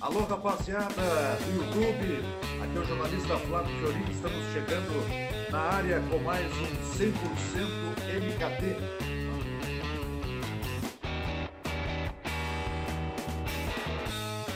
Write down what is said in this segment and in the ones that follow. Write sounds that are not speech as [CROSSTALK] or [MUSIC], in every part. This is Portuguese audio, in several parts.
Alô, rapaziada do YouTube, aqui é o jornalista Flávio Fiorino, estamos chegando na área com mais um 100% MKT.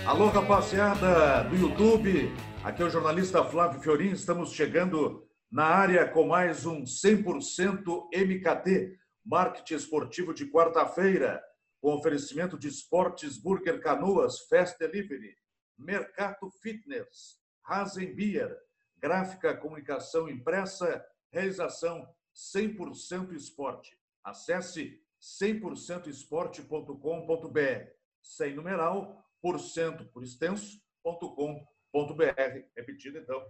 Alô, rapaziada do YouTube, aqui é o jornalista Flávio Fiorino, estamos chegando na área com mais um 100% MKT, marketing esportivo de quarta-feira com oferecimento de esportes Burger Canoas, Fast Delivery, Mercado Fitness, Rasen Beer, gráfica comunicação impressa, realização 100% esporte. Acesse 100%esporte.com.br, sem numeral, por cento por extenso.com.br. Repetido então,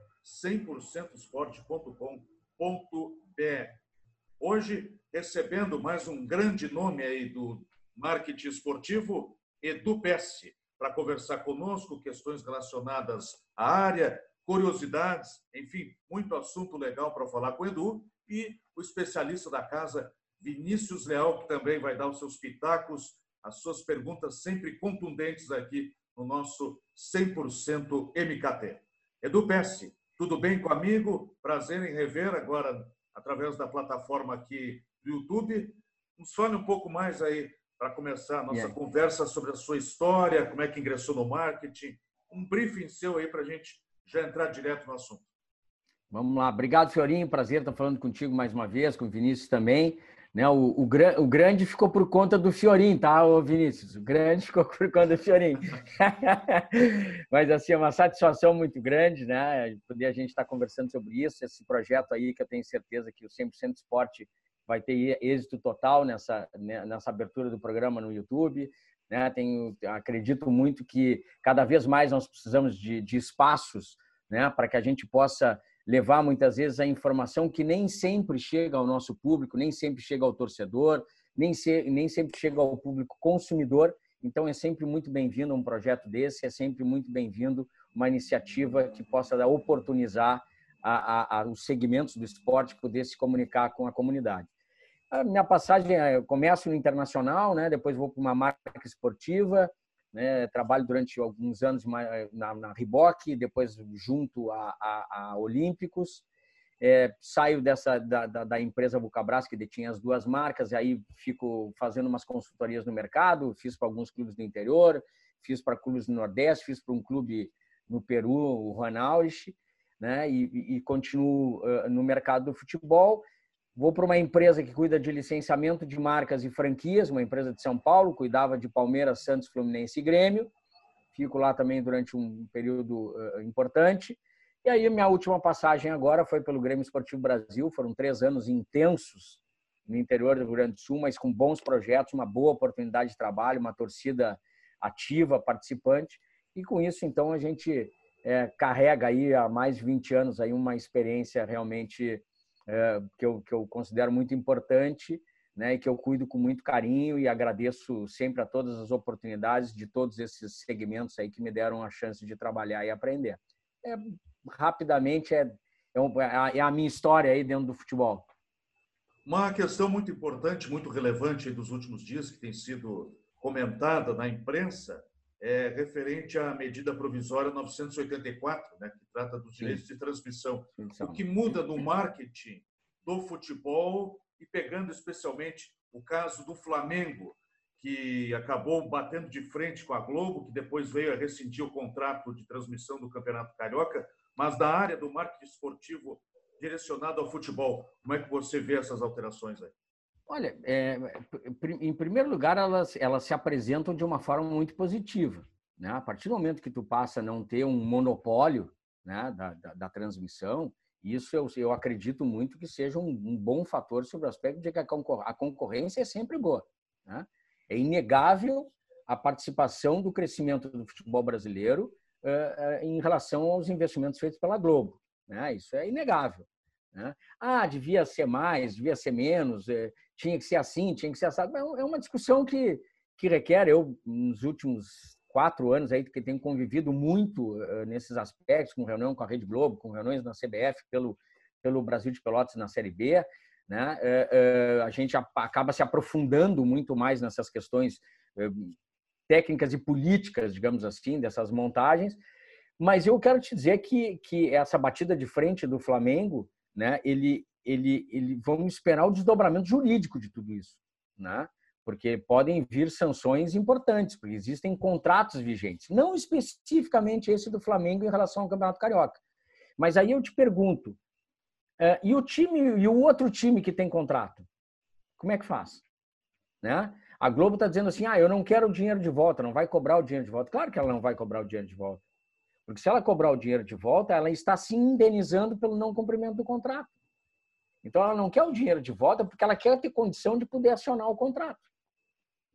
100%esporte.com.br. Hoje, recebendo mais um grande nome aí do marketing esportivo, Edu Pesce, para conversar conosco questões relacionadas à área, curiosidades, enfim, muito assunto legal para falar com o Edu. E o especialista da casa, Vinícius Leal, que também vai dar os seus pitacos, as suas perguntas sempre contundentes aqui no nosso 100% MKT. Edu Pesce, tudo bem com amigo? Prazer em rever agora através da plataforma aqui do YouTube. Nos fale um pouco mais aí para começar a nossa conversa sobre a sua história, como é que ingressou no marketing, um briefing seu aí para a gente já entrar direto no assunto. Vamos lá, obrigado, Fiorinho, prazer estar falando contigo mais uma vez, com o Vinícius também. Né, o, o, o, grande ficou por conta do Fiorim, tá, ô Vinícius? O grande [LAUGHS] ficou por conta do Fiorim. [LAUGHS] Mas, assim, é uma satisfação muito grande, né? Poder a gente estar conversando sobre isso, esse projeto aí que eu tenho certeza que o 100% Esporte vai ter êxito total nessa, né, nessa abertura do programa no YouTube. Né? Tenho, acredito muito que cada vez mais nós precisamos de, de espaços né? para que a gente possa levar muitas vezes a informação que nem sempre chega ao nosso público, nem sempre chega ao torcedor, nem, se, nem sempre chega ao público consumidor. Então, é sempre muito bem-vindo um projeto desse, é sempre muito bem-vindo uma iniciativa que possa dar, oportunizar a, a, a, os segmentos do esporte poder se comunicar com a comunidade. A minha passagem, é, eu começo no internacional, né? depois vou para uma marca esportiva, né? trabalho durante alguns anos na, na Reebok, depois junto a, a, a Olímpicos. É, saio dessa da, da, da, empresa Bucabras, que detinha as duas marcas, e aí fico fazendo umas consultorias no mercado, fiz para alguns clubes do interior, fiz para clubes do Nordeste, fiz para um clube no Peru, o Ronald, né? E, e, continuo no mercado do futebol Vou para uma empresa que cuida de licenciamento de marcas e franquias, uma empresa de São Paulo, cuidava de Palmeiras, Santos, Fluminense e Grêmio. Fico lá também durante um período uh, importante. E aí, minha última passagem agora foi pelo Grêmio Esportivo Brasil. Foram três anos intensos no interior do Rio Grande do Sul, mas com bons projetos, uma boa oportunidade de trabalho, uma torcida ativa, participante. E com isso, então, a gente é, carrega aí há mais de 20 anos aí uma experiência realmente é, que, eu, que eu considero muito importante né, e que eu cuido com muito carinho e agradeço sempre a todas as oportunidades de todos esses segmentos aí que me deram a chance de trabalhar e aprender. É, rapidamente, é, é, é a minha história aí dentro do futebol. Uma questão muito importante, muito relevante dos últimos dias, que tem sido comentada na imprensa, é referente à medida provisória 984, né, que trata dos direitos Sim. de transmissão. O que muda no marketing do futebol e pegando especialmente o caso do Flamengo, que acabou batendo de frente com a Globo, que depois veio a rescindir o contrato de transmissão do Campeonato Carioca, mas da área do marketing esportivo direcionado ao futebol. Como é que você vê essas alterações aí? Olha, é, em primeiro lugar, elas, elas se apresentam de uma forma muito positiva. Né? A partir do momento que tu passa a não ter um monopólio né, da, da, da transmissão, isso eu, eu acredito muito que seja um, um, bom fator sobre o aspecto de que a, concor a concorrência é sempre boa. Né? É inegável a participação do crescimento do futebol brasileiro uh, uh, em relação aos investimentos feitos pela Globo. Né? Isso é inegável. Né? Ah, devia ser mais, devia ser menos, é, tinha que ser assim, tinha que ser assado. É uma discussão que, que requer, eu, nos últimos quatro anos aí, que tenho convivido muito uh, nesses aspectos, com reunião com a Rede Globo, com reuniões na CBF, pelo, pelo Brasil de Pelotas na Série B, né? Uh, uh, a gente acaba se aprofundando muito mais nessas questões técnicas e políticas, digamos assim, dessas montagens. Mas eu quero te dizer que, que essa batida de frente do Flamengo, né, ele, ele, ele, vamos esperar o desdobramento jurídico de tudo isso, né? Porque podem vir sanções importantes, porque existem contratos vigentes, não especificamente esse do Flamengo em relação ao Campeonato Carioca. Mas aí eu te pergunto, é, e o time e o outro time que tem contrato, como é que faz? Né? A Globo está dizendo assim, ah, eu não quero o dinheiro de volta, não vai cobrar o dinheiro de volta. Claro que ela não vai cobrar o dinheiro de volta. Porque se ela cobrar o dinheiro de volta, ela está se indenizando pelo não cumprimento do contrato. Então ela não quer o dinheiro de volta porque ela quer ter condição de poder acionar o contrato,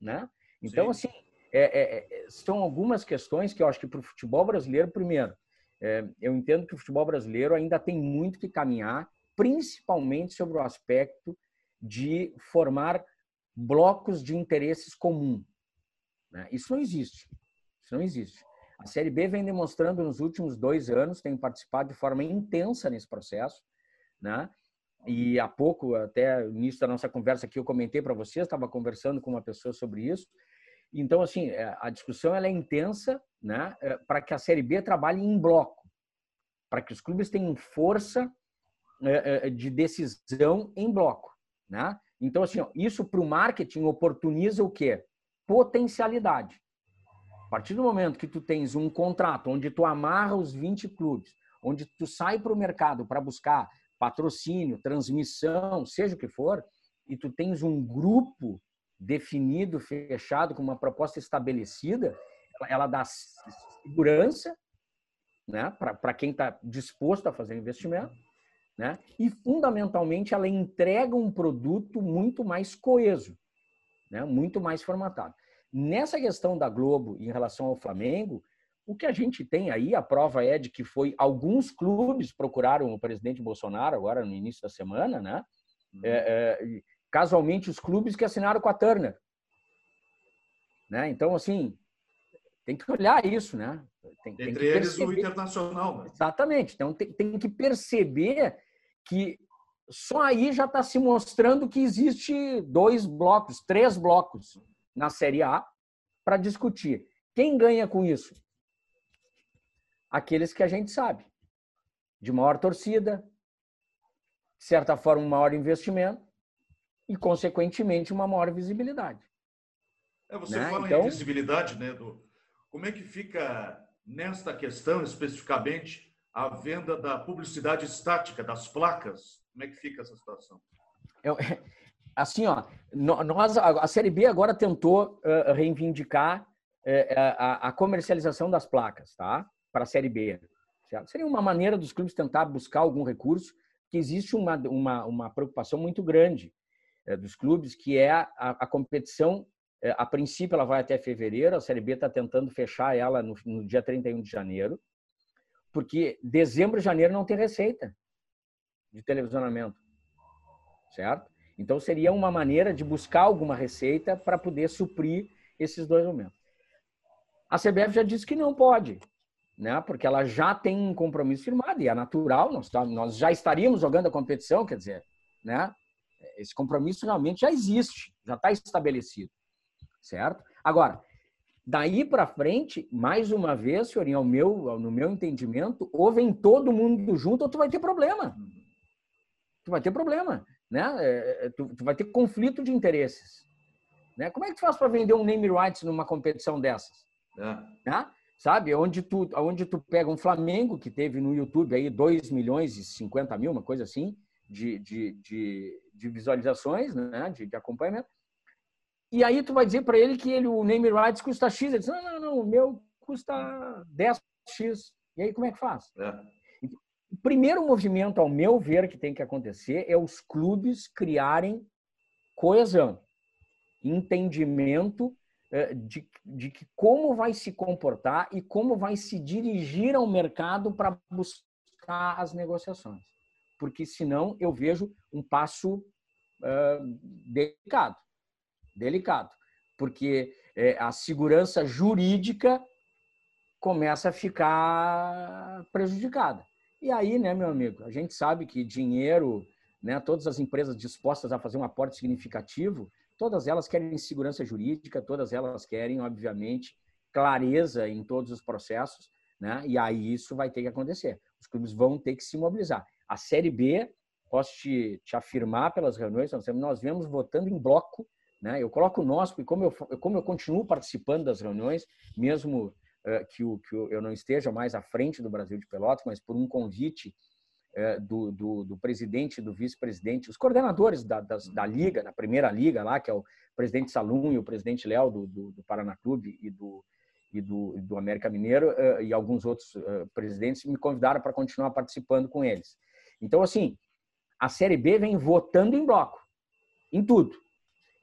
né? Então Sim. assim é, é, é, são algumas questões que eu acho que para o futebol brasileiro, primeiro, é, eu entendo que o futebol brasileiro ainda tem muito que caminhar, principalmente sobre o aspecto de formar blocos de interesses comum. Né? Isso não existe. Isso não existe. A Série B vem demonstrando nos últimos dois anos, tem participado de forma intensa nesse processo, né? E há pouco, até no início da nossa conversa aqui, eu comentei para vocês, estava conversando com uma pessoa sobre isso. Então, assim, é, a discussão ela é intensa, né? É, para que a Série B trabalhe em bloco, para que os clubes tenham força é, de decisão em bloco, né? Então, assim, isso para o marketing oportuniza o quê? Potencialidade. A partir do momento que tu tens um contrato onde tu amarra os 20 clubes, onde tu sai para o mercado para buscar patrocínio, transmissão, seja o que for, e tu tens um grupo definido, fechado, com uma proposta estabelecida, ela dá segurança né, para quem está disposto a fazer investimento, né, e fundamentalmente ela entrega um produto muito mais coeso, né, muito mais formatado. Nessa questão da Globo em relação ao Flamengo, o que a gente tem aí, a prova é de que foi alguns clubes procuraram o presidente Bolsonaro agora no início da semana, né? Uhum. É, é, casualmente os clubes que assinaram com a Turner, né? Então assim tem que olhar isso, né? Tem, Entre tem eles o internacional. Né? Exatamente. Então tem, tem que perceber que só aí já está se mostrando que existe dois blocos, três blocos na Série A para discutir. Quem ganha com isso? Aqueles que a gente sabe. De maior torcida, de certa forma, um maior investimento e, consequentemente, uma maior visibilidade. É, você né? fala então, em visibilidade, né, do Como é que fica nesta questão especificamente a venda da publicidade estática das placas? Como é que fica essa situação? Eu, [LAUGHS] assim, ó, nós, a Série B agora tentou uh, reivindicar uh, a, a, comercialização das placas, tá? Para a Série B. Certo? Seria uma maneira dos clubes tentar buscar algum recurso, que existe uma, uma, uma preocupação muito grande uh, dos clubes, que é a, a competição, a princípio ela vai até fevereiro, a Série B está tentando fechar ela no, no dia 31 de janeiro, porque dezembro e janeiro não tem receita de televisionamento, certo? Então, seria uma maneira de buscar alguma receita para poder suprir esses dois momentos. A CBF já disse que não pode, né? porque ela já tem um compromisso firmado, e é natural, nós, nós já estaríamos jogando a competição, quer dizer, né? esse compromisso realmente já existe, já está estabelecido, certo? Agora, daí para frente, mais uma vez, senhorinha, ao meu, no meu entendimento, ou vem todo mundo junto ou tu vai ter problema. Tu vai ter problema né? É, é, tu, tu, vai ter conflito de interesses. Né? Como é que tu faz para vender um name rights numa competição dessas? É. Né? Sabe? Onde tu, onde tu pega um Flamengo, que teve no YouTube aí 2 milhões e 50 mil, uma coisa assim, de, de, de, de visualizações, né? de, de acompanhamento. E aí tu vai dizer para ele que ele, o name rights custa X. Ele diz, não, não, não, o meu custa 10X. E aí como é que faz? É. O primeiro movimento, ao meu ver, que tem que acontecer é os clubes criarem coesão, entendimento de, de que como vai se comportar e como vai se dirigir ao mercado para buscar as negociações. Porque senão eu vejo um passo uh, delicado. Delicado. Porque eh, a segurança jurídica começa a ficar prejudicada. E aí, né, meu amigo, a gente sabe que dinheiro, né, todas as empresas dispostas a fazer um aporte significativo, todas elas querem segurança jurídica, todas elas querem, obviamente, clareza em todos os processos, né? E aí isso vai ter que acontecer. Os clubes vão ter que se mobilizar. A Série B, posso te, te afirmar pelas reuniões, nós, vemos votando em bloco, né? Eu coloco nós, porque como eu, como eu continuo participando das reuniões, mesmo uh, que, o, que eu não esteja mais à frente do Brasil de Pelotas, mas por um convite do, do, do, presidente, do vice-presidente, os coordenadores da, da liga, na primeira liga lá, que é o presidente Salum e o presidente Léo do, do, do Paraná Clube e do, e do, do América Mineiro uh, e alguns outros presidentes me convidaram para continuar participando com eles. Então, assim, a Série B vem votando em bloco, em tudo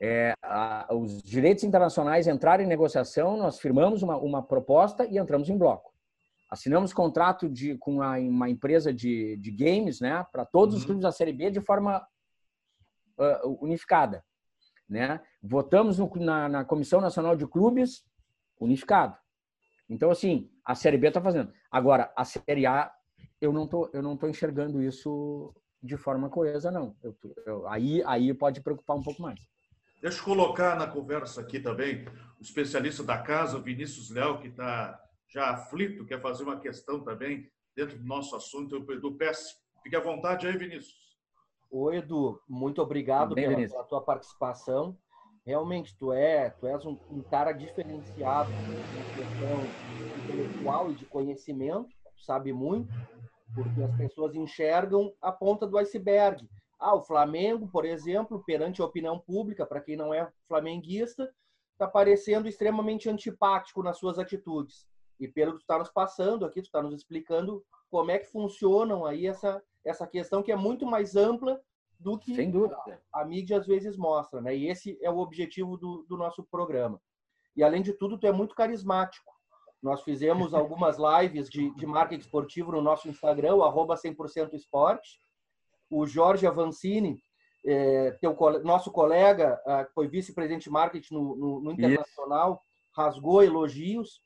é, a, os direitos internacionais entraram em negociação, nós firmamos uma, uma proposta e entramos em bloco. Assinamos contrato de, com a, uma empresa de, de games né, para todos uhum. os clubes da Série B de forma uh, unificada. Né? Votamos no, na, na Comissão Nacional de Clubes unificado. Então, assim, a Série B está fazendo. Agora, a Série A, eu não tô, eu não tô enxergando isso de forma coesa, não. Eu, eu, aí, aí pode preocupar um pouco mais. Deixa eu colocar na conversa aqui também o especialista da casa, o Vinícius Léo, que está já aflito, quer fazer uma questão também dentro do nosso assunto, o Edu Pes. Fique à vontade aí, Vinícius. Oi, Edu. Muito obrigado Bem, pela, pela, tua participação. Realmente, tu, é, tu és um, um cara diferenciado na questão intelectual e de conhecimento, sabe muito, porque as pessoas enxergam a ponta do iceberg ah, o Flamengo, por exemplo, perante a opinião pública, para quem não é flamenguista, está parecendo extremamente antipático nas suas atitudes. E pelo que tu está nos passando aqui, tu está nos explicando como é que funcionam aí essa, essa questão que é muito mais ampla do que a, a, mídia às vezes mostra, né? E esse é o objetivo do, do nosso programa. E além de tudo, tu é muito carismático. Nós fizemos [LAUGHS] algumas lives de, de marketing esportivo no nosso Instagram, o arroba 100% esporte, o Jorge Avancini, é, teu, nosso colega, que foi vice-presidente de marketing no, no, no Internacional, Isso. rasgou elogios.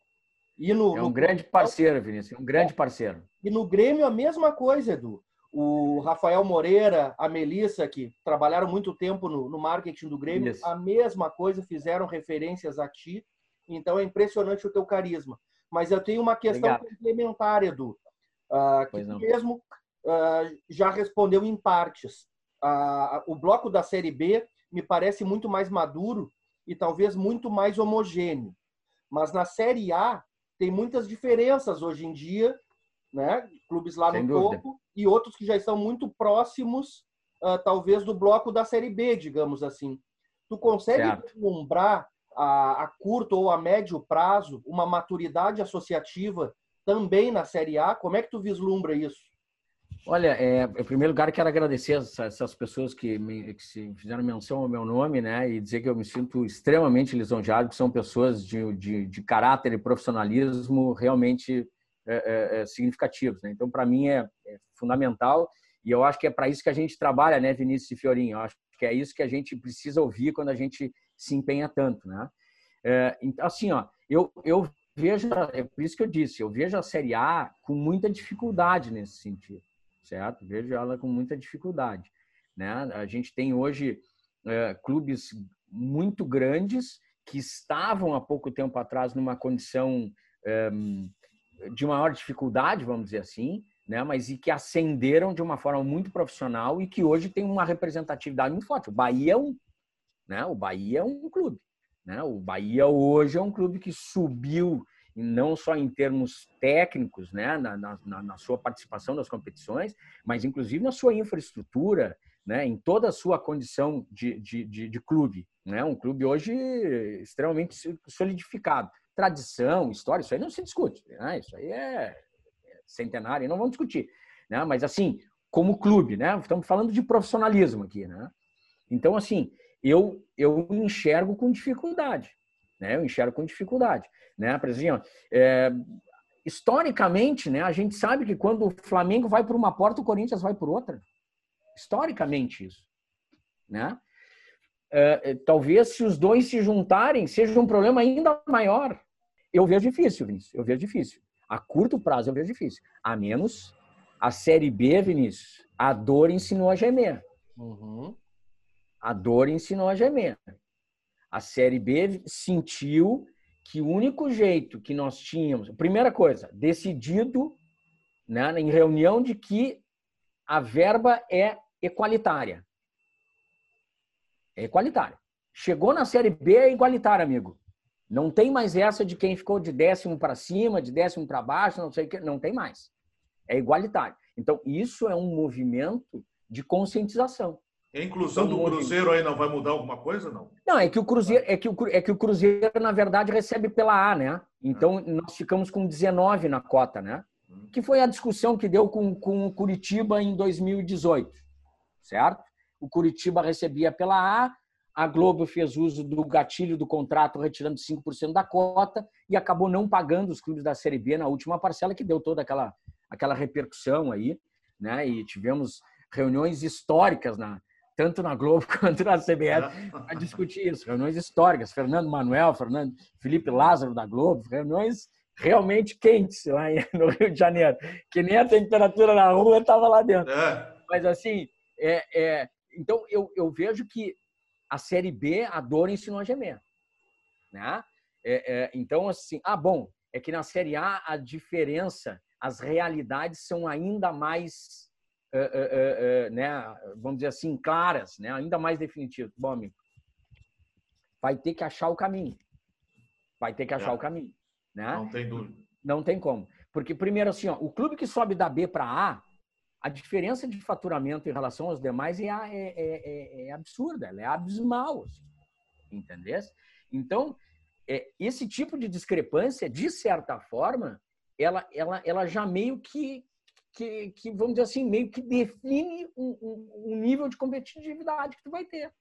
E no, é um no... grande parceiro, Vinícius, um grande parceiro. E no Grêmio a mesma coisa, Edu. O Rafael Moreira, a Melissa, que trabalharam muito tempo no, no marketing do Grêmio, Isso. a mesma coisa, fizeram referências a ti. Então é impressionante o teu carisma. Mas eu tenho uma questão Obrigado. complementar, Edu. Uh, que mesmo uh, já respondeu em partes. Uh, o bloco da Série B me parece muito mais maduro e talvez muito mais homogêneo. Mas na Série A tem muitas diferenças hoje em dia, né? Clubes lá Sem no dúvida. topo e outros que já estão muito próximos, uh, talvez, do bloco da Série B, digamos assim. Tu consegue vislumbrar a, a curto ou a médio prazo uma maturidade associativa também na Série A? Como é que tu vislumbra isso? Olha, é, em primeiro lugar, quero agradecer essas pessoas que, me, que fizeram menção ao meu nome, né, e dizer que eu me sinto extremamente lisonjeado, que são pessoas de, de, de caráter e profissionalismo realmente é, é, é significativos. Né? Então, para mim, é, é, fundamental e eu acho que é para isso que a gente trabalha, né, Vinícius e Fiorinho? Eu acho que é isso que a gente precisa ouvir quando a gente se empenha tanto, né? É, assim, ó, eu, eu vejo, é por isso que eu disse, eu vejo a Série A com muita dificuldade nesse sentido certo? Vejo ela com muita dificuldade. Né? A gente tem hoje é, clubes muito grandes que estavam há pouco tempo atrás numa condição é, de maior dificuldade, vamos dizer assim, né? mas e que ascenderam de uma forma muito profissional e que hoje tem uma representatividade muito forte. O Bahia é um, né? O Bahia é um clube, né? O Bahia hoje é um clube que subiu não só em termos técnicos, né, na, na, na, sua participação das competições, mas inclusive na sua infraestrutura, né, em toda a sua condição de, de, de, de clube. Né, um clube hoje extremamente solidificado. Tradição, história, isso aí não se discute. Né, isso aí é, é centenário, não vamos discutir. Né, mas, assim, como clube, né, estamos falando de profissionalismo aqui. Né? Então, assim, eu, eu enxergo com dificuldade. Né, eu enxergo com dificuldade né, Prezinho? É, historicamente, né, a gente sabe que quando o Flamengo vai por uma porta, o Corinthians vai por outra. Historicamente isso, né? É, é, talvez se os dois se juntarem seja um problema ainda maior. Eu vejo difícil, Vinícius. Eu vejo difícil. A curto prazo eu vejo difícil. A menos a Série B, Vinícius, a dor ensinou a gemer. Uhum. A dor ensinou a gemer. A Série B sentiu que o único jeito que nós tínhamos, primeira coisa, decidido né, em reunião de que a verba é equalitária. É equalitária. Chegou na Série B, é igualitária, amigo. Não tem mais essa de quem ficou de décimo para cima, de décimo para baixo, não sei o que. Não tem mais. É igualitário. Então, isso é um movimento de conscientização. A inclusão do Cruzeiro aí não vai mudar alguma coisa, não? Não, é que o Cruzeiro, é que o, é que o Cruzeiro, na verdade, recebe pela A, né? Então, é. nós ficamos com 19 na cota, né? Hum. Que foi a discussão que deu com, com o Curitiba em 2018, certo? O Curitiba recebia pela A, a Globo fez uso do gatilho do contrato, retirando 5% da cota e acabou não pagando os clubes da Série B na última parcela, que deu toda aquela, aquela repercussão aí, né? E tivemos reuniões históricas na, tanto na Globo [LAUGHS] quanto na CBS, para discutir isso. Reuniões históricas. Fernando Manuel, Fernando Felipe Lázaro da Globo, reuniões realmente quentes lá [LAUGHS] no Rio de Janeiro, que nem a temperatura na rua estava lá dentro. É. Mas assim, é, é, então eu, eu vejo que a Série B, a dor ensinou a gemer. Né? É, é, então, assim, ah, bom, é que na Série A a diferença, as realidades são ainda mais né, vamos dizer assim, claras, né, ainda mais definitivas. Bom, amigo, vai ter que achar o caminho. Vai ter que achar é. o caminho. Né? Não tem dúvida. Não tem como. Porque, primeiro, assim, ó, o clube que sobe da B para A, a diferença de faturamento em relação aos demais é, é, é, é, é absurda, ela é abismal. Assim, entendeu? Então, é, esse tipo de discrepância, de certa forma, ela, ela, ela já meio que, que, que, vamos dizer assim, meio que define um, um, um, nível de competitividade que tu vai ter,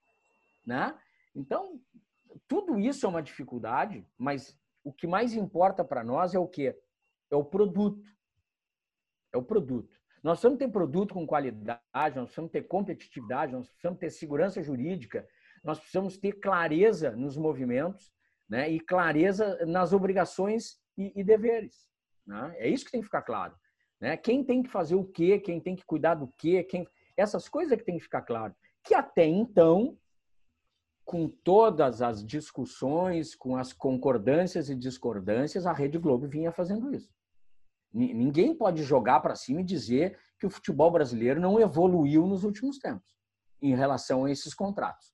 né? Então, tudo isso é uma dificuldade, mas o que mais importa para nós é o quê? É o produto. É o produto. Nós precisamos ter produto com qualidade, nós precisamos ter competitividade, nós precisamos ter segurança jurídica, nós precisamos ter clareza nos movimentos né? e clareza nas obrigações e, e deveres. Né? É isso que tem que ficar claro. Né? Quem tem que fazer o quê, quem tem que cuidar do quê, quem... essas coisas que tem que ficar claro. Que até então, com todas as discussões, com as concordâncias e discordâncias, a Rede Globo vinha fazendo isso. Ninguém pode jogar para cima e dizer que o futebol brasileiro não evoluiu nos últimos tempos em relação a esses contratos.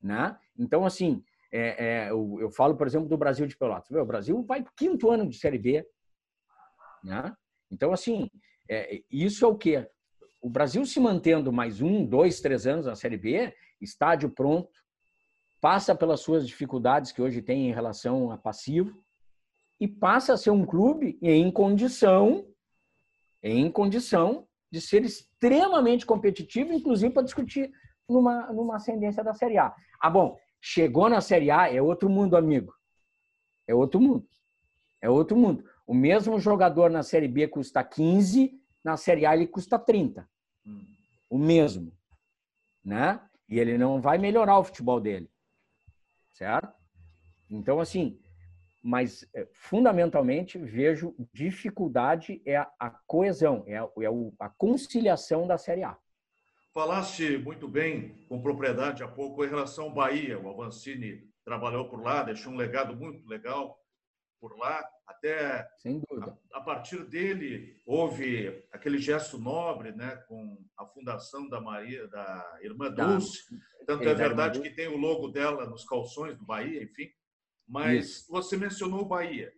Né? Então, assim, é, é, eu, eu, falo, por exemplo, do Brasil de Pelotas. o Brasil vai para o quinto ano de Série B. Né? Então, assim, é, isso é o quê? O Brasil se mantendo mais um, dois, três anos na Série B, estádio pronto, passa pelas suas dificuldades que hoje tem em relação a passivo e passa a ser um clube em condição, em condição de ser extremamente competitivo, inclusive para discutir numa, numa ascendência da Série A. Ah, bom, chegou na Série A, é outro mundo, amigo. É outro mundo. É outro mundo. O mesmo jogador na Série B custa 15, na Série A ele custa 30. O mesmo. Né? E ele não vai melhorar o futebol dele. Certo? Então, assim, mas é, fundamentalmente vejo dificuldade é a, coesão, é, a, é a conciliação da Série A. Falaste muito bem, com propriedade há pouco, em relação ao Bahia. O Avancini trabalhou por lá, deixou um legado muito legal por lá. Até Sem dúvida. A, a, partir dele houve aquele gesto nobre, né, com a fundação da Maria, da Irmã Dulce. Tanto é verdade que tem o logo dela nos calções do Bahia, enfim. Mas Isso. você mencionou o Bahia.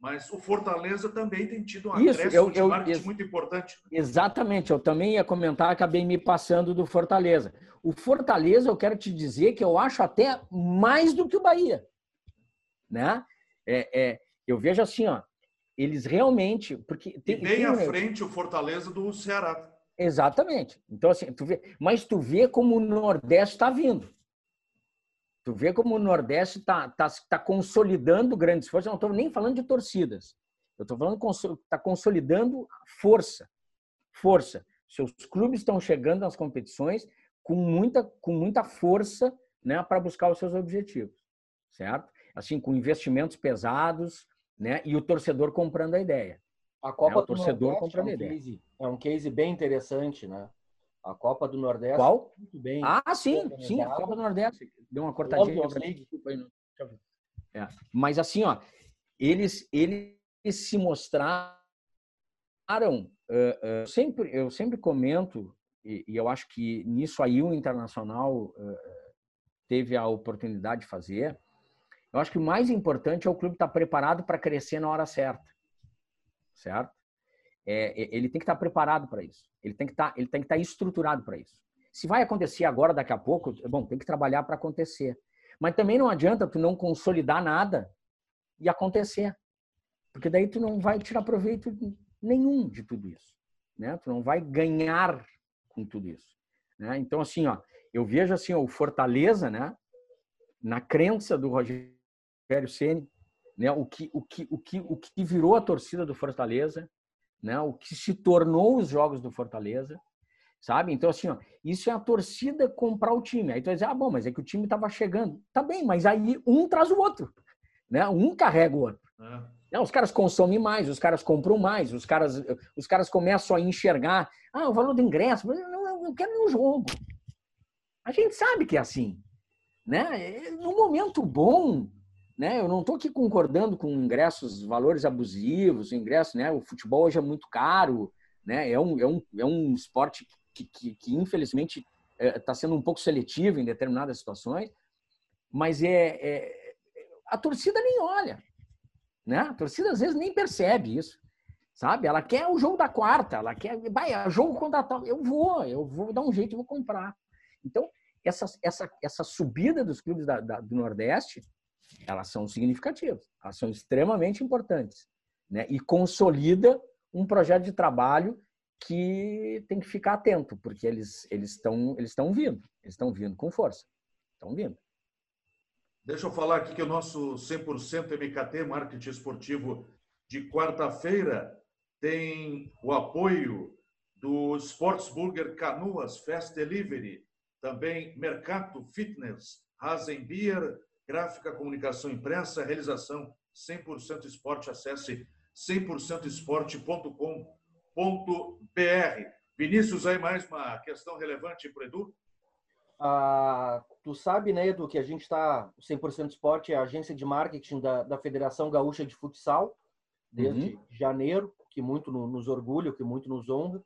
Mas o Fortaleza também tem tido um Isso, eu, eu, eu, muito importante. Exatamente, eu também ia comentar, acabei me passando do Fortaleza. O Fortaleza, eu quero te dizer que eu acho até mais do que o Bahia. Né? É, é, eu vejo assim, ó, eles realmente. Porque tem, e bem tem, à frente o Fortaleza do Ceará. Exatamente. Então, assim, tu vê, mas tu vê como o Nordeste está vindo. Tu vê como o Nordeste está tá, tá consolidando grandes forças. Eu não estou nem falando de torcidas. Eu estou falando está consolidando força. Força. Seus clubes estão chegando nas competições com muita, com muita força né, para buscar os seus objetivos. Certo? assim, com investimentos pesados, né? E o torcedor comprando a ideia. A Copa né? o torcedor comprando é um a ideia. Case, é um case bem interessante, né? A Copa do Nordeste. Qual? Muito bem. Ah, sim, sim, a Copa do Nordeste. Deu uma cortadinha. É. Mas assim, ó, eles, eles se mostraram. Uh, uh, sempre, eu sempre comento, e, e, eu acho que nisso aí o Internacional uh, teve a oportunidade de fazer. Eu acho que o mais importante é o clube estar preparado para crescer na hora certa. Certo? É, ele tem que estar preparado para isso. Ele tem que estar, ele tem que estar estruturado para isso. Se vai acontecer agora, daqui a pouco, bom, tem que trabalhar para acontecer. Mas também não adianta tu não consolidar nada e acontecer. Porque daí tu não vai tirar proveito nenhum de tudo isso. Né? Tu não vai ganhar com tudo isso. Né? Então, assim, ó, eu vejo assim, ó, o Fortaleza, né? na crença do Rogério Ceni, né? o, que, o, que, o, que, o que virou a torcida do Fortaleza, né? o que se tornou os jogos do Fortaleza, sabe? Então, assim, ó, isso é a torcida comprar o time. Aí tu vai dizer, ah, bom, mas é que o time estava chegando. Tá bem, mas aí um traz o outro, né? Um carrega o outro. É. os caras consomem mais, os caras compram mais, os caras, os caras começam a enxergar, ah, o valor do ingresso, mas eu, não, eu quero no jogo. A gente sabe que é assim, né? No momento bom, né? Eu não estou aqui concordando com ingressos, valores abusivos, ingressos, né? O futebol hoje é muito caro, né? É um, é um, é um esporte que, que, que infelizmente está é, sendo um pouco seletivo em determinadas situações, mas é, é, a torcida nem olha, né? A torcida às vezes nem percebe isso, sabe? Ela quer o jogo da quarta, ela quer, vai, é jogo contra tal, eu vou, eu vou dar um jeito, eu vou comprar. Então essa, essa, essa subida dos clubes da, da, do Nordeste elas são significativas, elas são extremamente importantes, né? E consolida um projeto de trabalho que tem que ficar atento, porque eles eles estão eles estão vindo, eles estão vindo com força, estão vindo. Deixa eu falar aqui que o nosso 100% MKT Marketing Esportivo de quarta-feira tem o apoio do Sports Burger Canoas Fast Delivery, também Mercato Fitness, Rasenbier, gráfica, comunicação impressa, realização 100% esporte. Acesse 100%esporte.com.br. Vinícius, aí mais uma questão relevante para o Edu? Ah, tu sabe, né, Edu, que a gente está, 100% Esporte é a agência de marketing da, da Federação Gaúcha de Futsal, desde uhum. janeiro, que muito nos orgulha, que muito nos honra.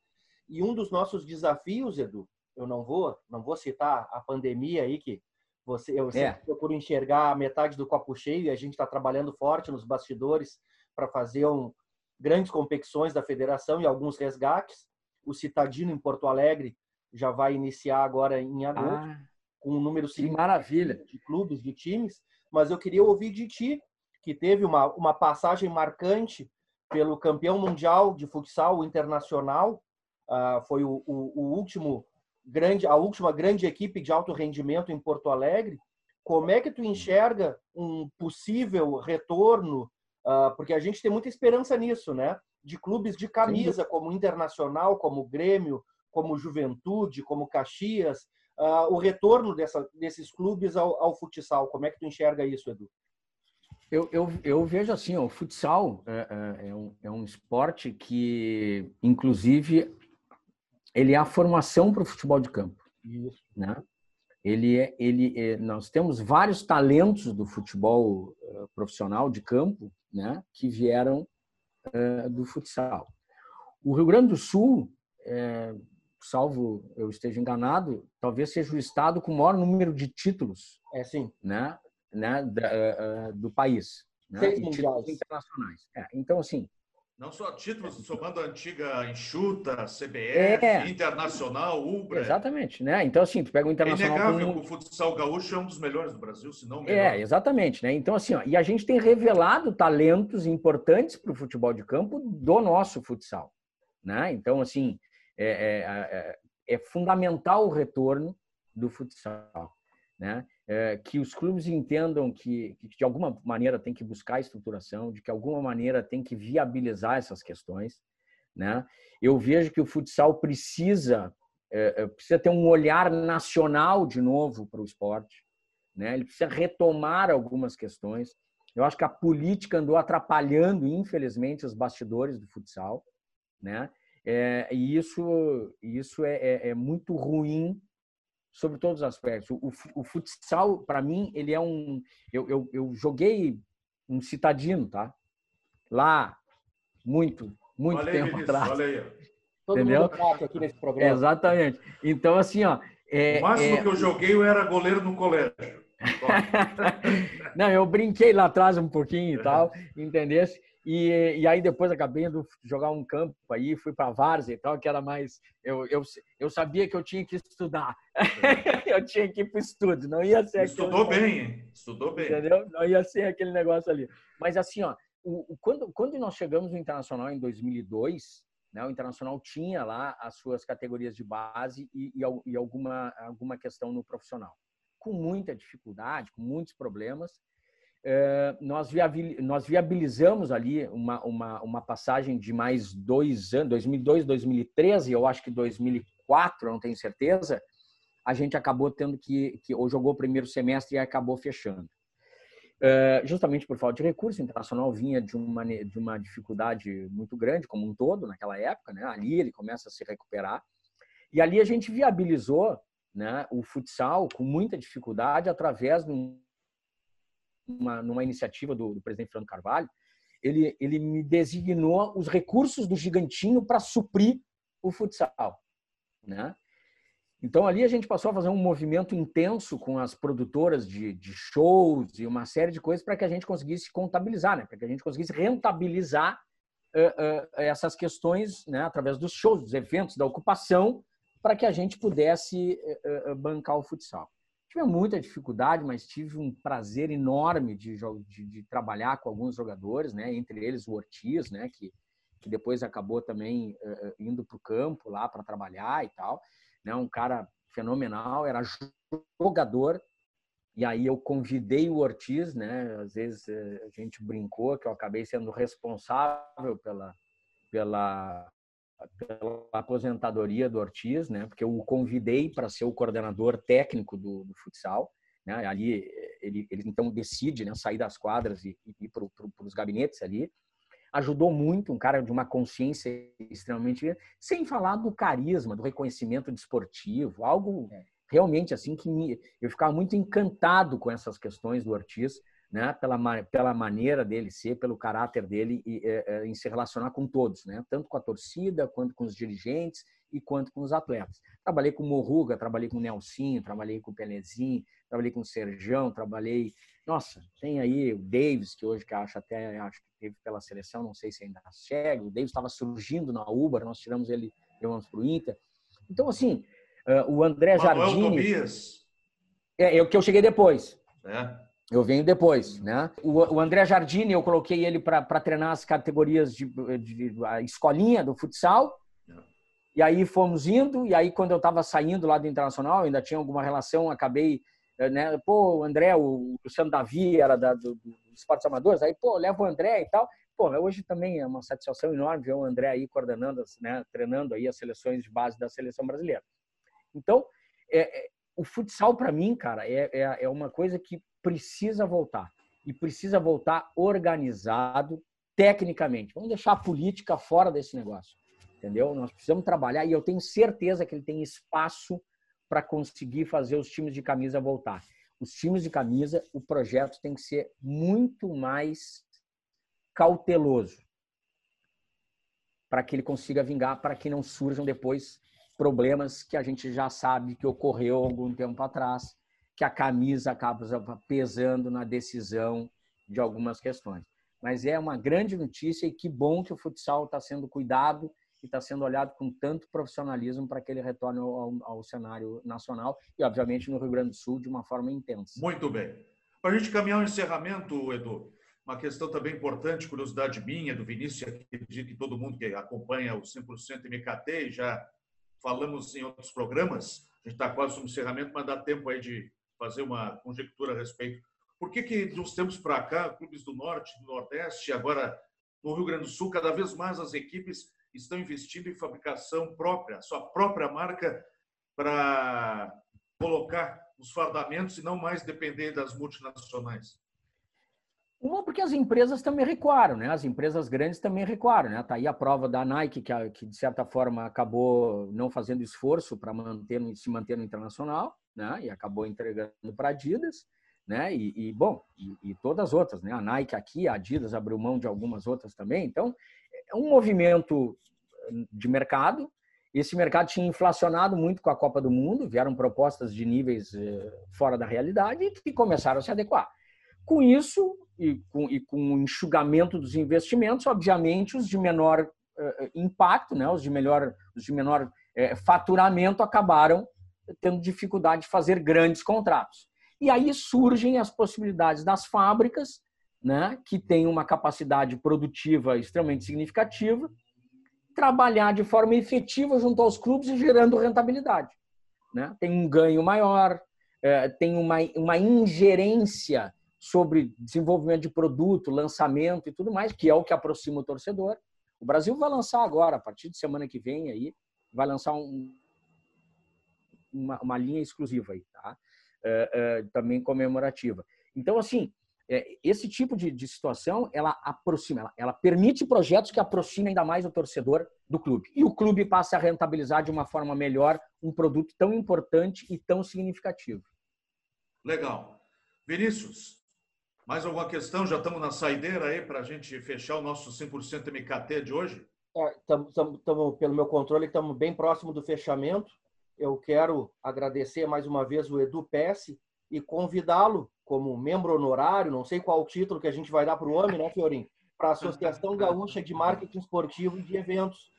E um dos nossos desafios, Edu, eu não vou, não vou citar a pandemia aí que você, eu sempre é. procuro enxergar metade do copo cheio e a gente está trabalhando forte nos bastidores para fazer um, grandes competições da federação e alguns resgates. O Citadino em Porto Alegre já vai iniciar agora em agosto, ah, com um número maravilha de clubes, de times. Mas eu queria ouvir de ti, que teve uma, uma passagem marcante pelo campeão mundial de futsal internacional. Uh, foi o, o, o último grande, a última grande equipe de alto rendimento em Porto Alegre. Como é que tu enxerga um possível retorno? Uh, porque a gente tem muita esperança nisso, né? De clubes de camisa, Sim. como Internacional, como Grêmio, como Juventude, como Caxias, uh, o retorno dessa, desses clubes ao, ao, futsal. Como é que tu enxerga isso, Edu? Eu, eu, eu vejo assim, ó, o futsal é, é, é, um, é um esporte que, inclusive, ele é a formação para o futebol de campo. Isso. Né? Ele é, ele é, nós temos vários talentos do futebol uh, profissional de campo, né, que vieram uh, do futsal. O Rio Grande do Sul, é, salvo eu esteja enganado, talvez seja o estado com o maior número de títulos, é sim, né, né, da, uh, do país, né, Seis mundiais internacionais. É, então assim, não só títulos, somando a antiga Enxuta, CBF, é. Internacional, Ubra. Exatamente, né? Então, assim, tu pega o Internacional... É inegável que o futsal gaúcho é um dos melhores do Brasil, se não o melhor. É, exatamente, né? Então, assim, ó, e a gente tem revelado talentos importantes para o futebol de campo do nosso futsal, né? Então, assim, é, é, é, é fundamental o retorno do futsal, né? É, que os clubes entendam que, que, de alguma maneira tem que buscar estruturação, de que alguma maneira tem que viabilizar essas questões. Né? Eu vejo que o futsal precisa, é, precisa ter um olhar nacional de novo para o esporte. Né? Ele precisa retomar algumas questões. Eu acho que a política andou atrapalhando, infelizmente, os bastidores do futsal. Né? É, e isso, isso é, é, é, muito ruim sobre todos os aspectos. O, o futsal, para mim, ele é um. Eu, eu, eu, joguei um citadino, tá? Lá, muito, muito olha tempo aí, atrás. Olha aí. Todo Entendeu? mundo aqui nesse programa. Exatamente. Então, assim, ó. É, o máximo é... que eu joguei eu era goleiro no colégio. [LAUGHS] Não, eu brinquei lá atrás um pouquinho e tal, entendesse? E, e aí depois acabei indo jogar um campo aí, fui para Várzea e tal, que era mais... Eu, eu, eu sabia que eu tinha que estudar. [LAUGHS] eu tinha que ir para o estudo, não ia ser... Estudou aquele... bem? Estudou bem. Entendeu? Não ia ser aquele negócio ali. Mas assim, ó, o, quando, quando nós chegamos no Internacional em 2002, né, o Internacional tinha lá as suas categorias de base e, e, e alguma, alguma questão no profissional. Com muita dificuldade, com muitos problemas, nós, nós viabilizamos ali uma, uma, uma passagem de mais dois anos, 2002, 2013, eu acho que 2004, não tenho certeza, a gente acabou tendo que, que ou jogou o primeiro semestre e acabou fechando. É, justamente por falta de recurso, o Internacional vinha de uma, de uma dificuldade muito grande, como um todo, naquela época, né? ali ele começa a se recuperar, e ali a gente viabilizou né, o futsal com muita dificuldade através de um uma, numa iniciativa do, do presidente Fernando Carvalho, ele, ele me designou os recursos do Gigantinho para suprir o futsal. Né? Então, ali a gente passou a fazer um movimento intenso com as produtoras de, de shows e uma série de coisas para que a gente conseguisse contabilizar, né? para que a gente conseguisse rentabilizar uh, uh, essas questões né? através dos shows, dos eventos, da ocupação, para que a gente pudesse uh, bancar o futsal. Tive muita dificuldade, mas tive um prazer enorme de, de, de trabalhar com alguns jogadores, né? entre eles o Ortiz, né? que, que depois acabou também uh, indo para o campo lá para trabalhar e tal. Né? Um cara fenomenal, era jogador. E aí eu convidei o Ortiz, né? Às vezes a gente brincou que eu acabei sendo responsável pela, pela pela aposentadoria do Ortiz, né? Porque eu o convidei para ser o coordenador técnico do, do futsal. Né? Ali ele, ele, então decide né, sair das quadras e, e ir para os gabinetes ali. Ajudou muito, um cara de uma consciência extremamente. Sem falar do carisma, do reconhecimento desportivo, algo é. realmente assim que me, eu ficava muito encantado com essas questões do Ortiz né, pela, pela maneira dele ser, pelo caráter dele e, é, em se relacionar com todos, né, tanto com a torcida, quanto com os dirigentes e quanto com os atletas. Trabalhei com o Morruga, trabalhei com o Nelsinho, trabalhei com o Pelezinho, trabalhei com o Serjão, trabalhei... Nossa, tem aí o Davis, que hoje que acho até acho que teve pela seleção, não sei se ainda chega. O Davis estava surgindo na Uber, nós tiramos ele, levamos para o Inter. Então, assim, uh, o André Manuel Jardim... Tobias. É, eu que eu cheguei depois. É. Eu venho depois, né? O, o André Jardine, eu coloquei ele para treinar as categorias de, de, a escolinha do futsal. E aí fomos indo, e aí quando eu estava saindo lá do Internacional, ainda tinha alguma relação, acabei, eh, né? Pô, o André, o Luciano Davi era da, do, do Esportes Amadores, aí, pô, leva o André e tal. Pô, hoje também é uma satisfação enorme ver o André aí coordenando, né? Treinando aí as seleções de base da seleção brasileira. Então, é, é o futsal para mim, cara, é, é, é uma coisa que precisa voltar. E precisa voltar organizado, tecnicamente. Vamos deixar a política fora desse negócio. Entendeu? Nós precisamos trabalhar e eu tenho certeza que ele tem espaço para conseguir fazer os times de camisa voltar. Os times de camisa, o projeto tem que ser muito mais cauteloso para que ele consiga vingar, para que não surjam depois problemas que a gente já sabe que ocorreu algum tempo atrás que a camisa acaba pesando na decisão de algumas questões. Mas é uma grande notícia e que bom que o futsal está sendo cuidado e está sendo olhado com tanto profissionalismo para que ele retorne ao, ao, cenário nacional e, obviamente, no Rio Grande do Sul de uma forma intensa. Muito bem. Para a gente caminhar ao encerramento, Edu, uma questão também importante, curiosidade minha, do Vinícius, acredito que todo mundo que acompanha o 100% MKT, já falamos em outros programas, a gente está quase no encerramento, mas dá tempo aí de fazer uma conjectura a respeito. Por que, que de uns tempos para cá, clubes do Norte, do Nordeste, agora no Rio Grande do Sul, cada vez mais as equipes estão investindo em fabricação própria, sua própria marca, para colocar os fardamentos e não mais depender das multinacionais? Uma, porque as empresas também recuaram, né? As empresas grandes também recuaram, né? Tá aí a prova da Nike, que, que de certa forma acabou não fazendo esforço para manter, se manter no internacional, né? E acabou entregando para a Adidas, né? E, e bom, e, e, todas as outras, né? A Nike aqui, a Adidas abriu mão de algumas outras também. Então, é um movimento de mercado. Esse mercado tinha inflacionado muito com a Copa do Mundo, vieram propostas de níveis eh, fora da realidade e que começaram a se adequar. Com isso, e com, e com o enxugamento dos investimentos, obviamente, os de menor uh, impacto, né, os de melhor, os de menor faturamento acabaram tendo dificuldade de fazer grandes contratos. E aí surgem as possibilidades das fábricas, né, que têm uma capacidade produtiva extremamente significativa, trabalhar de forma efetiva junto aos clubes e gerando rentabilidade. Né? Tem um ganho maior, tem uma, uma ingerência sobre desenvolvimento de produto, lançamento e tudo mais, que é o que aproxima o torcedor. O Brasil vai lançar agora, a partir de semana que vem aí, vai lançar um, uma, uma, linha exclusiva aí, tá? É, é, também comemorativa. Então, assim, é, esse tipo de, de, situação, ela aproxima, ela, ela, permite projetos que aproximem ainda mais o torcedor do clube. E o clube passa a rentabilizar de uma forma melhor um produto tão importante e tão significativo. Legal. Vinícius, mais alguma questão? Já estamos na saideira aí para a gente fechar o nosso 100% MKT de hoje? É, pelo meu controle, estamos bem próximo do fechamento. Eu quero agradecer mais uma vez o Edu Pesce e convidá-lo como membro honorário, não sei qual o título que a gente vai dar para o homem, né, Fiorim? Para a Associação Gaúcha de Marketing Esportivo e de Eventos,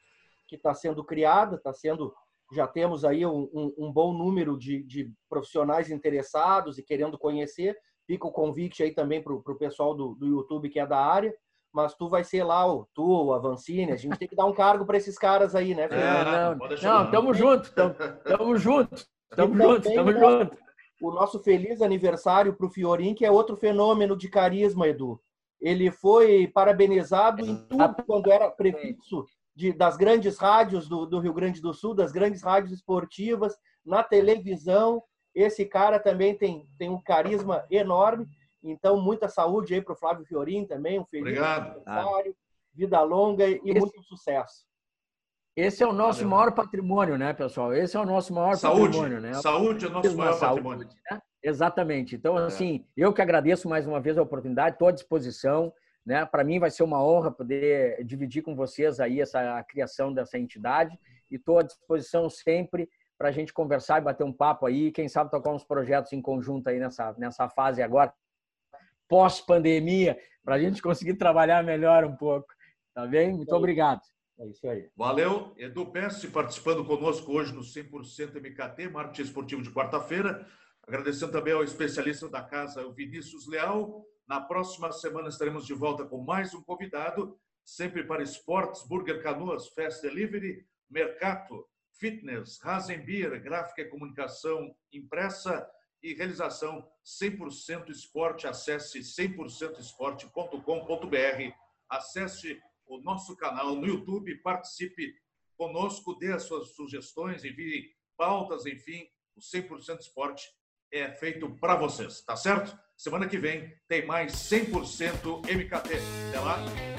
que está sendo criada, está sendo já temos aí um, um, um bom número de, de, profissionais interessados e querendo conhecer. Fica o convite aí também para o pessoal do, do YouTube que é da área. Mas tu vai ser lá, o, tu, o Avancini, a gente tem que dar um cargo para esses caras aí, né, Fernando? É, não, não, tamo junto, tamo, tamo junto, tamo junto, tamo junto. O nosso feliz aniversário para o Fiorim, que é outro fenômeno de carisma, Edu. Ele foi parabenizado em tudo quando era prefixo de, das grandes rádios do, do Rio Grande do Sul, das grandes rádios esportivas, na televisão. Esse cara também tem, tem um carisma enorme. Então, muita saúde aí para o Flávio Fiorin também, um feliz Obrigado. aniversário, vida longa e esse, muito sucesso. Esse é o nosso Valeu. maior patrimônio, né, pessoal? Esse é o nosso maior saúde. patrimônio, né? Saúde é o nosso maior saúde, patrimônio. Né? Exatamente. Então, é. assim, eu que agradeço mais uma vez a oportunidade, estou à disposição. Né? Para mim vai ser uma honra poder dividir com vocês aí essa a criação dessa entidade e estou à disposição sempre para a gente conversar e bater um papo aí, quem sabe tocar uns projetos em conjunto aí nessa, nessa fase agora, pós-pandemia, para a gente conseguir trabalhar melhor um pouco. Tá bem? Muito obrigado. É isso aí. Valeu. Edu Pesce participando conosco hoje no 100% MKT, marketing esportivo de quarta-feira. Agradecendo também ao especialista da casa, o Vinícius Leal. Na próxima semana estaremos de volta com mais um convidado, sempre para esportes, Burger Canoas, Fast Delivery, Mercato, fitness, Rasenbier, gráfica e comunicação impressa e realização 100% esporte. Acesse 100%esporte.com.br. Acesse o nosso canal no YouTube, participe conosco, dê as suas sugestões, envie pautas, enfim, o 100% esporte é feito para vocês, tá certo? Semana que vem tem mais 100% MKT. Até lá.